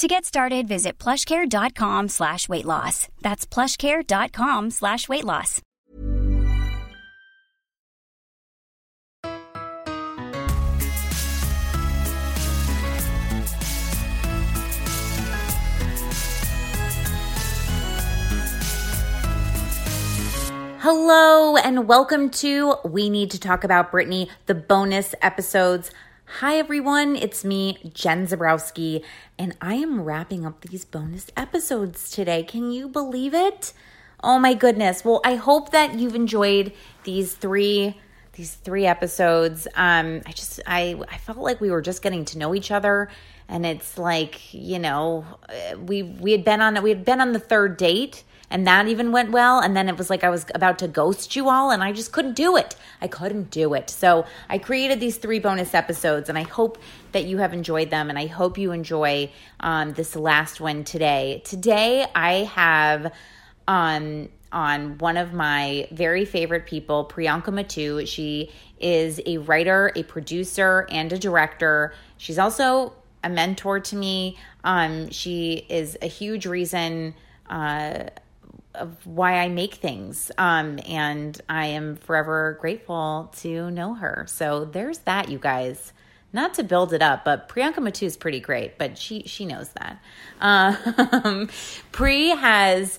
To get started, visit plushcare.com slash weight loss. That's plushcare.com slash weight loss. Hello, and welcome to We Need to Talk About Britney, the bonus episodes. Hi, everyone. It's me, Jen Zaborowski, and I am wrapping up these bonus episodes today. Can you believe it? Oh my goodness. Well, I hope that you've enjoyed these three these three episodes. Um, I just I I felt like we were just getting to know each other, and it's like you know we we had been on we had been on the third date and that even went well. And then it was like I was about to ghost you all, and I just couldn't do it. I couldn't do it. So I created these three bonus episodes, and I hope that you have enjoyed them, and I hope you enjoy um, this last one today. Today, I have on on one of my very favorite people, Priyanka Mattoo. She is a writer, a producer, and a director. She's also a mentor to me. Um, she is a huge reason. Uh, of why I make things. Um, and I am forever grateful to know her. So there's that, you guys. Not to build it up, but Priyanka Mattoo is pretty great, but she she knows that. Um, Pri has.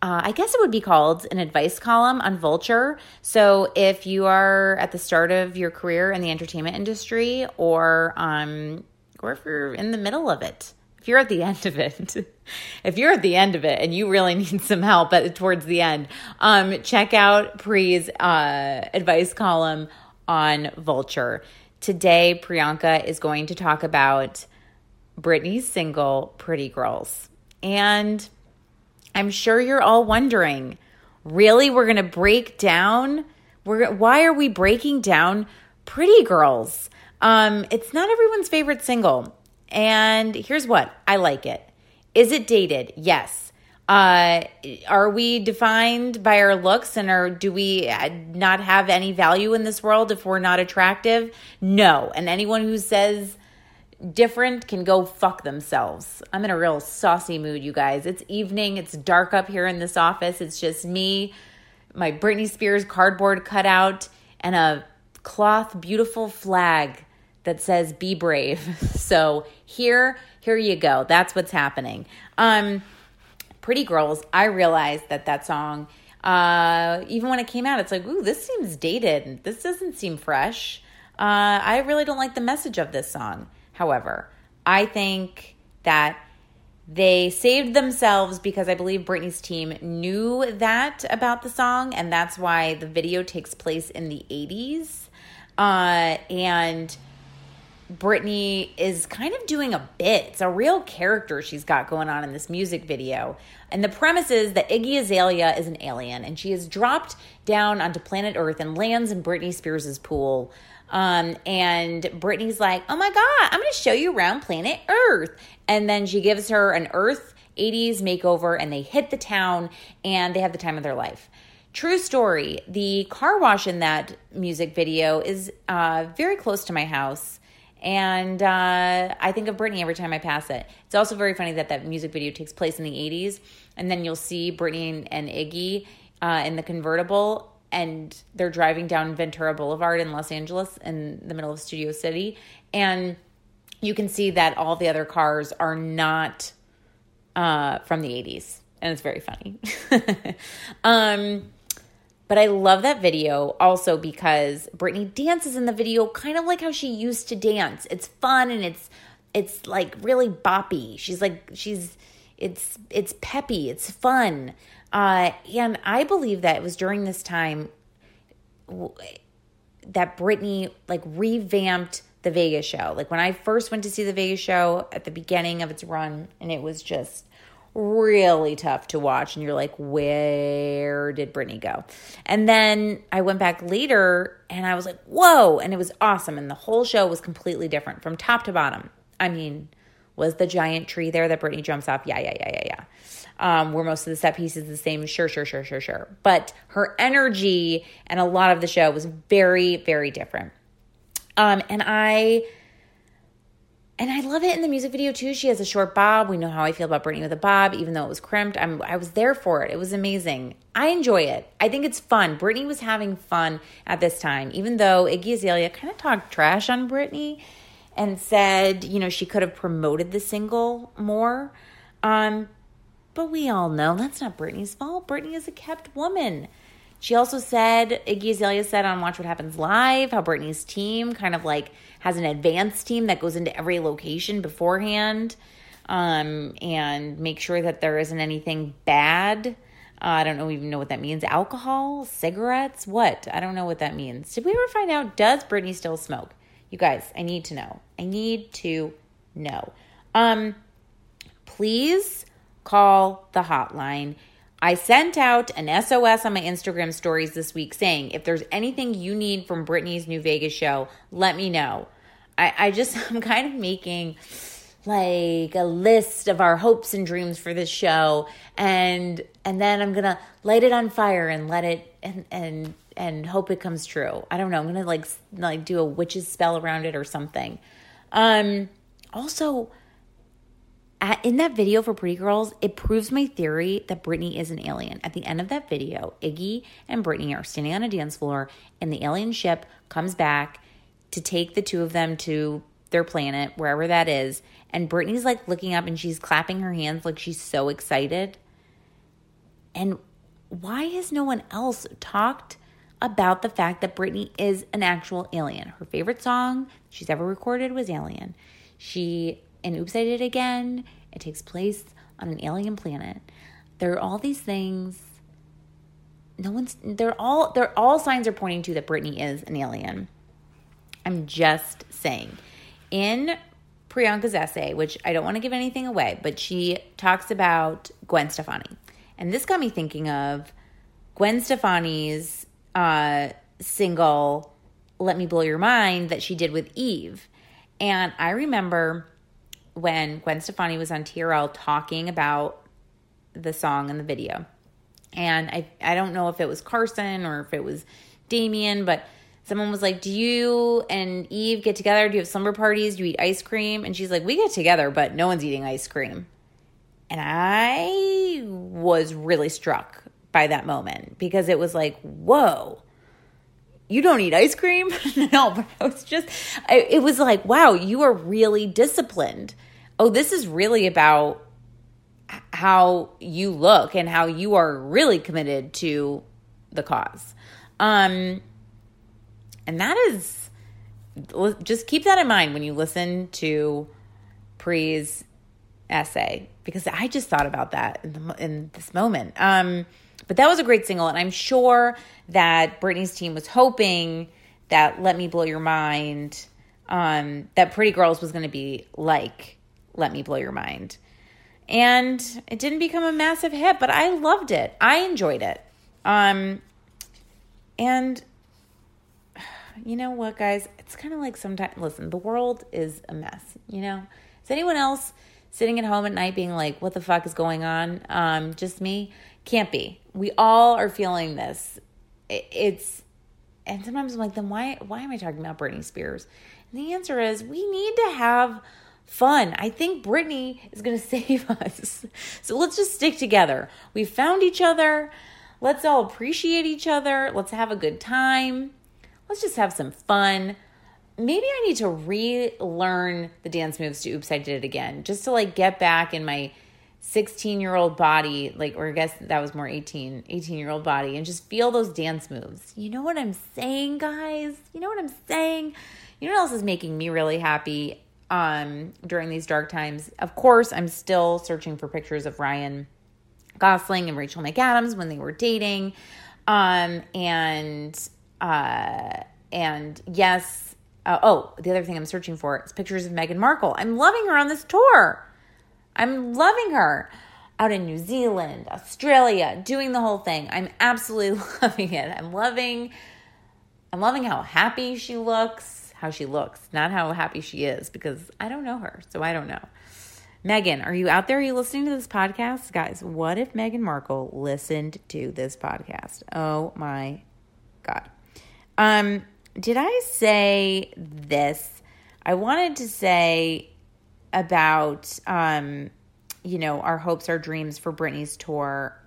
Uh, I guess it would be called an advice column on Vulture. So if you are at the start of your career in the entertainment industry, or um, or if you're in the middle of it, you're at the end of it, if you're at the end of it and you really need some help at towards the end, um, check out Pri's uh, advice column on Vulture. Today, Priyanka is going to talk about Britney's single, Pretty Girls. And I'm sure you're all wondering, really? We're going to break down? We're, why are we breaking down Pretty Girls? Um, it's not everyone's favorite single. And here's what I like it. Is it dated? Yes. Uh, are we defined by our looks and are do we uh, not have any value in this world if we're not attractive? No. And anyone who says different can go fuck themselves. I'm in a real saucy mood, you guys. It's evening, it's dark up here in this office. It's just me, my Britney Spears cardboard cutout, and a cloth beautiful flag that says be brave. So here, here you go. That's what's happening. Um, Pretty Girls, I realized that that song, uh, even when it came out, it's like, ooh, this seems dated. This doesn't seem fresh. Uh, I really don't like the message of this song. However, I think that they saved themselves because I believe Britney's team knew that about the song, and that's why the video takes place in the 80s. Uh, and Britney is kind of doing a bit. It's a real character she's got going on in this music video. And the premise is that Iggy Azalea is an alien and she is dropped down onto planet Earth and lands in Britney Spears' pool. Um, and Britney's like, oh my God, I'm going to show you around planet Earth. And then she gives her an Earth 80s makeover and they hit the town and they have the time of their life. True story. The car wash in that music video is uh, very close to my house. And uh, I think of Britney every time I pass it. It's also very funny that that music video takes place in the 80s. And then you'll see Britney and Iggy uh, in the convertible, and they're driving down Ventura Boulevard in Los Angeles in the middle of Studio City. And you can see that all the other cars are not uh, from the 80s. And it's very funny. um, but I love that video also because Britney dances in the video kind of like how she used to dance. It's fun and it's it's like really boppy. She's like she's it's it's peppy, it's fun. Uh and I believe that it was during this time that Britney like revamped the Vegas show. Like when I first went to see the Vegas show at the beginning of its run and it was just really tough to watch. And you're like, where did britney go? And then I went back later and I was like, whoa. And it was awesome. And the whole show was completely different from top to bottom. I mean, was the giant tree there that britney jumps off? Yeah, yeah, yeah, yeah, yeah. Um, were most of the set pieces the same? Sure, sure, sure, sure, sure. But her energy and a lot of the show was very, very different. Um, and I and I love it in the music video too. She has a short bob. We know how I feel about Britney with a bob, even though it was crimped. I'm I was there for it. It was amazing. I enjoy it. I think it's fun. Britney was having fun at this time, even though Iggy Azalea kind of talked trash on Britney and said, you know, she could have promoted the single more. Um, but we all know that's not Britney's fault. Britney is a kept woman. She also said, Iggy Azalea said on Watch What Happens Live, how Britney's team kind of like has an advanced team that goes into every location beforehand um, and make sure that there isn't anything bad. Uh, I don't know, even know what that means. Alcohol, cigarettes, what? I don't know what that means. Did we ever find out? Does Britney still smoke? You guys, I need to know. I need to know. Um, please call the hotline I sent out an SOS on my Instagram stories this week saying if there's anything you need from Britney's new Vegas show, let me know. I, I just, I'm kind of making like a list of our hopes and dreams for this show and and then I'm gonna light it on fire and let it and and and hope it comes true. I don't know. I'm gonna like like do a witch's spell around it or something. Um also in that video for Pretty Girls, it proves my theory that Britney is an alien. At the end of that video, Iggy and Britney are standing on a dance floor, and the alien ship comes back to take the two of them to their planet, wherever that is. And Britney's like looking up and she's clapping her hands like she's so excited. And why has no one else talked about the fact that Britney is an actual alien? Her favorite song she's ever recorded was Alien. She and Oops, I Did It Again. It takes place on an alien planet. There are all these things. No one's. They're all. They're all signs are pointing to that Britney is an alien. I'm just saying. In Priyanka's essay, which I don't want to give anything away, but she talks about Gwen Stefani, and this got me thinking of Gwen Stefani's uh, single "Let Me Blow Your Mind" that she did with Eve, and I remember when Gwen Stefani was on TRL talking about the song and the video. And I I don't know if it was Carson or if it was Damien, but someone was like, "Do you and Eve get together? Do you have slumber parties? Do you eat ice cream?" And she's like, "We get together, but no one's eating ice cream." And I was really struck by that moment because it was like, "Whoa." You don't eat ice cream? no, but I was just, I, it was like, wow, you are really disciplined oh, this is really about how you look and how you are really committed to the cause. Um, and that is just keep that in mind when you listen to Pri's essay because I just thought about that in, the, in this moment. Um, but that was a great single, and I'm sure that Britney's team was hoping that "Let Me Blow Your Mind," um, that "Pretty Girls" was going to be like let Me Blow Your Mind. And it didn't become a massive hit, but I loved it. I enjoyed it. Um, and you know what, guys? It's kind of like sometimes, listen, the world is a mess, you know? Is anyone else sitting at home at night being like, what the fuck is going on? Um, just me? Can't be. We all are feeling this. It's, and sometimes I'm like, then why, why am I talking about Britney Spears? And the answer is we need to have fun. I think Britney is going to save us. So let's just stick together. We found each other. Let's all appreciate each other. Let's have a good time. Let's just have some fun. Maybe I need to relearn the dance moves to Oops, I Did It Again, just to like get back in my 16 year old body, like, or I guess that was more 18, 18 year old body, and just feel those dance moves. You know what I'm saying, guys? You know what I'm saying? You know what else is making me really happy um, during these dark times? Of course, I'm still searching for pictures of Ryan Gosling and Rachel McAdams when they were dating. Um, and uh, and yes, uh, oh, the other thing I'm searching for is pictures of Meghan Markle. I'm loving her on this tour. I'm loving her out in New Zealand, Australia, doing the whole thing. I'm absolutely loving it. I'm loving I'm loving how happy she looks, how she looks, not how happy she is because I don't know her, so I don't know. Meghan, are you out there? Are you listening to this podcast? Guys, what if Meghan Markle listened to this podcast? Oh my God. Um, did I say this? I wanted to say about um, you know, our hopes, our dreams for Britney's tour.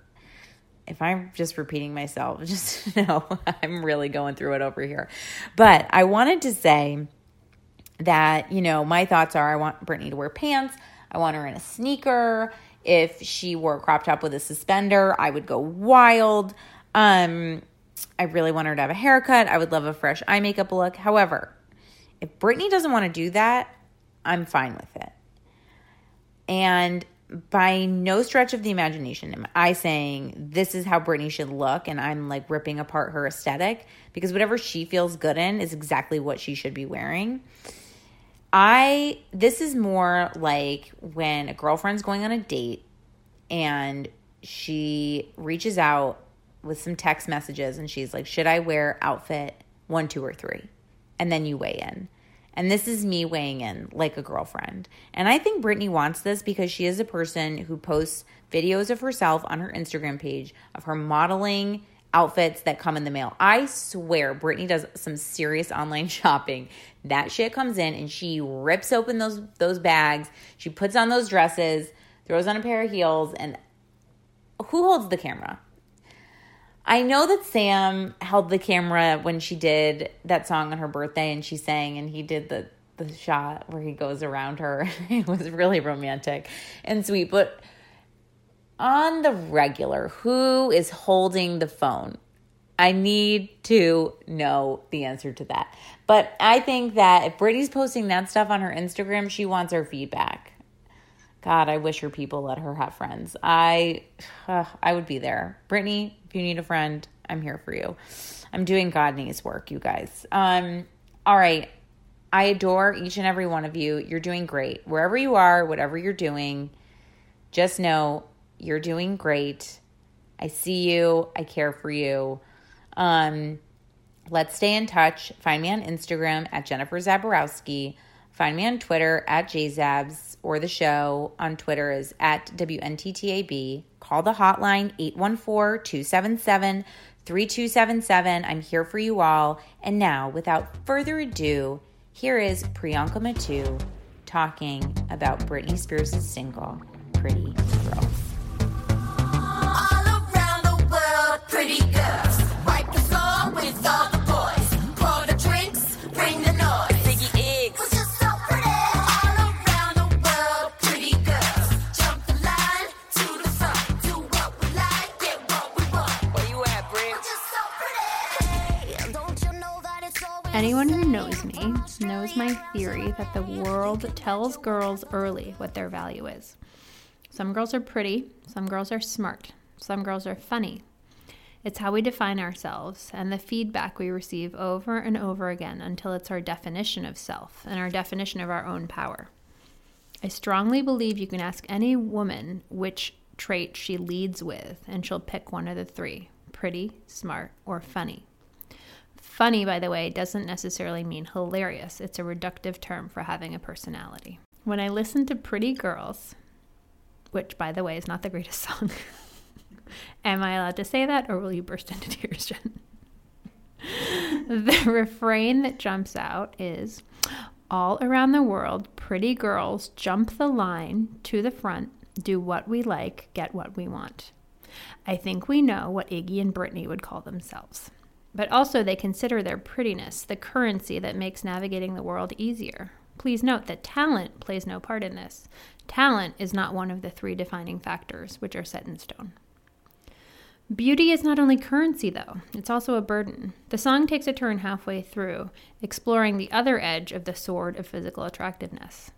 If I'm just repeating myself, just know I'm really going through it over here. But I wanted to say that, you know, my thoughts are I want Britney to wear pants. I want her in a sneaker. If she wore a crop top with a suspender, I would go wild. Um, I really want her to have a haircut. I would love a fresh eye makeup look. However, if Britney doesn't want to do that, I'm fine with it. And by no stretch of the imagination am I saying this is how Britney should look and I'm like ripping apart her aesthetic because whatever she feels good in is exactly what she should be wearing. I this is more like when a girlfriend's going on a date and she reaches out with some text messages and she's like, Should I wear outfit one, two, or three? And then you weigh in. And this is me weighing in like a girlfriend. And I think Britney wants this because she is a person who posts videos of herself on her Instagram page of her modeling outfits that come in the mail. I swear Britney does some serious online shopping. That shit comes in and she rips open those those bags. She puts on those dresses, throws on a pair of heels and who holds the camera? I know that Sam held the camera when she did that song on her birthday and she sang and he did the the shot where he goes around her. it was really romantic and sweet, but on the regular, who is holding the phone? I need to know the answer to that. But I think that if Britney's posting that stuff on her Instagram, she wants her feedback. God, I wish her people let her have friends. I uh, I would be there. Britney, if you need a friend, I'm here for you. I'm doing God needs work, you guys. Um, all right. I adore each and every one of you. You're doing great. Wherever you are, whatever you're doing, just know you're doing great. I see you. I care for you. Um, let's stay in touch. Find me on Instagram at Jennifer Zaborowski. Find me on Twitter at JZabs or the show on Twitter is at WNTTAB. Call the hotline 814 277 3277. I'm here for you all. And now, without further ado, here is Priyanka Mattoo talking about Britney Spears' single, Pretty Girl. Anyone who knows me knows my theory that the world tells girls early what their value is. Some girls are pretty, some girls are smart, some girls are funny, it's how we define ourselves and the feedback we receive over and over again until it's our definition of self and our definition of our own power. I strongly believe you can ask any woman which trait she leads with, and she'll pick one of the three pretty, smart, or funny. Funny, by the way, doesn't necessarily mean hilarious, it's a reductive term for having a personality. When I listen to Pretty Girls, which, by the way, is not the greatest song, am I allowed to say that or will you burst into tears, Jen? the refrain that jumps out is All around the world, pretty girls jump the line to the front, do what we like, get what we want. I think we know what Iggy and Britney would call themselves. But also, they consider their prettiness the currency that makes navigating the world easier. Please note that talent plays no part in this. Talent is not one of the three defining factors, which are set in stone. Beauty is not only currency, though, it's also a burden. The song takes a turn halfway through, exploring the other edge of the sword of physical attractiveness.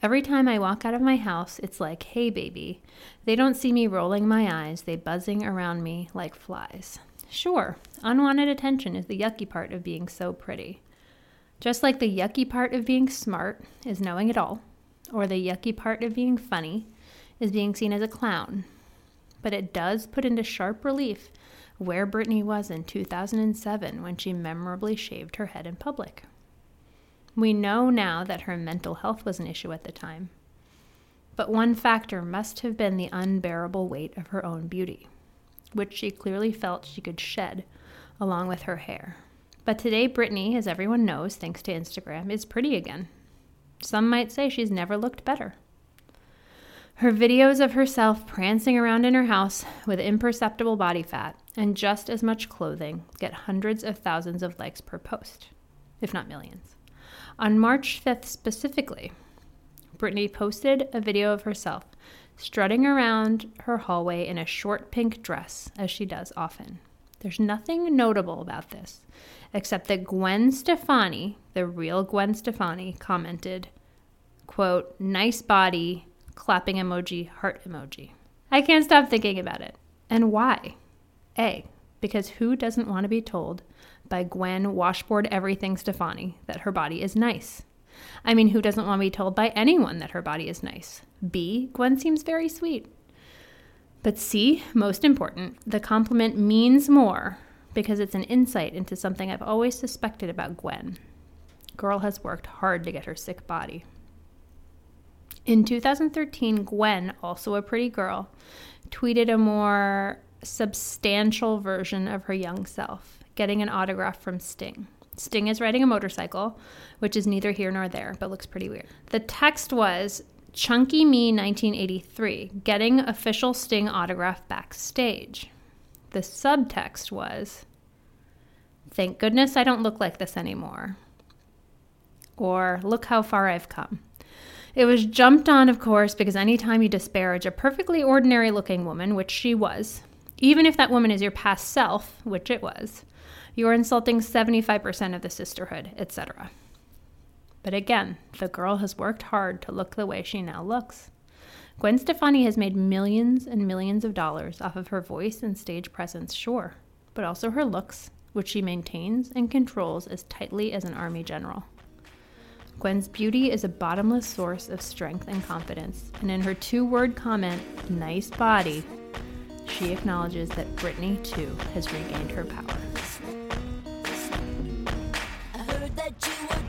Every time I walk out of my house, it's like, hey, baby. They don't see me rolling my eyes, they buzzing around me like flies. Sure, unwanted attention is the yucky part of being so pretty. Just like the yucky part of being smart is knowing it all, or the yucky part of being funny is being seen as a clown, but it does put into sharp relief where Britney was in 2007 when she memorably shaved her head in public. We know now that her mental health was an issue at the time, but one factor must have been the unbearable weight of her own beauty, which she clearly felt she could shed along with her hair. But today, Britney, as everyone knows thanks to Instagram, is pretty again. Some might say she's never looked better. Her videos of herself prancing around in her house with imperceptible body fat and just as much clothing get hundreds of thousands of likes per post, if not millions. On March 5th specifically, Britney posted a video of herself strutting around her hallway in a short pink dress, as she does often. There's nothing notable about this, except that Gwen Stefani, the real Gwen Stefani, commented, quote, nice body, clapping emoji, heart emoji. I can't stop thinking about it. And why? A, because who doesn't want to be told by Gwen Washboard Everything Stefani that her body is nice? I mean, who doesn't want to be told by anyone that her body is nice? B, Gwen seems very sweet. But C, most important, the compliment means more because it's an insight into something I've always suspected about Gwen. Girl has worked hard to get her sick body. In 2013, Gwen, also a pretty girl, tweeted a more substantial version of her young self, getting an autograph from Sting. Sting is riding a motorcycle, which is neither here nor there, but looks pretty weird. The text was Chunky Me 1983, getting official Sting autograph backstage. The subtext was Thank goodness I don't look like this anymore. Or Look how far I've come. It was jumped on, of course, because anytime you disparage a perfectly ordinary looking woman, which she was, even if that woman is your past self, which it was, you are insulting 75% of the sisterhood, etc. But again, the girl has worked hard to look the way she now looks. Gwen Stefani has made millions and millions of dollars off of her voice and stage presence, sure, but also her looks, which she maintains and controls as tightly as an army general. Gwen's beauty is a bottomless source of strength and confidence, and in her two word comment, nice body, she acknowledges that Britney too has regained her power.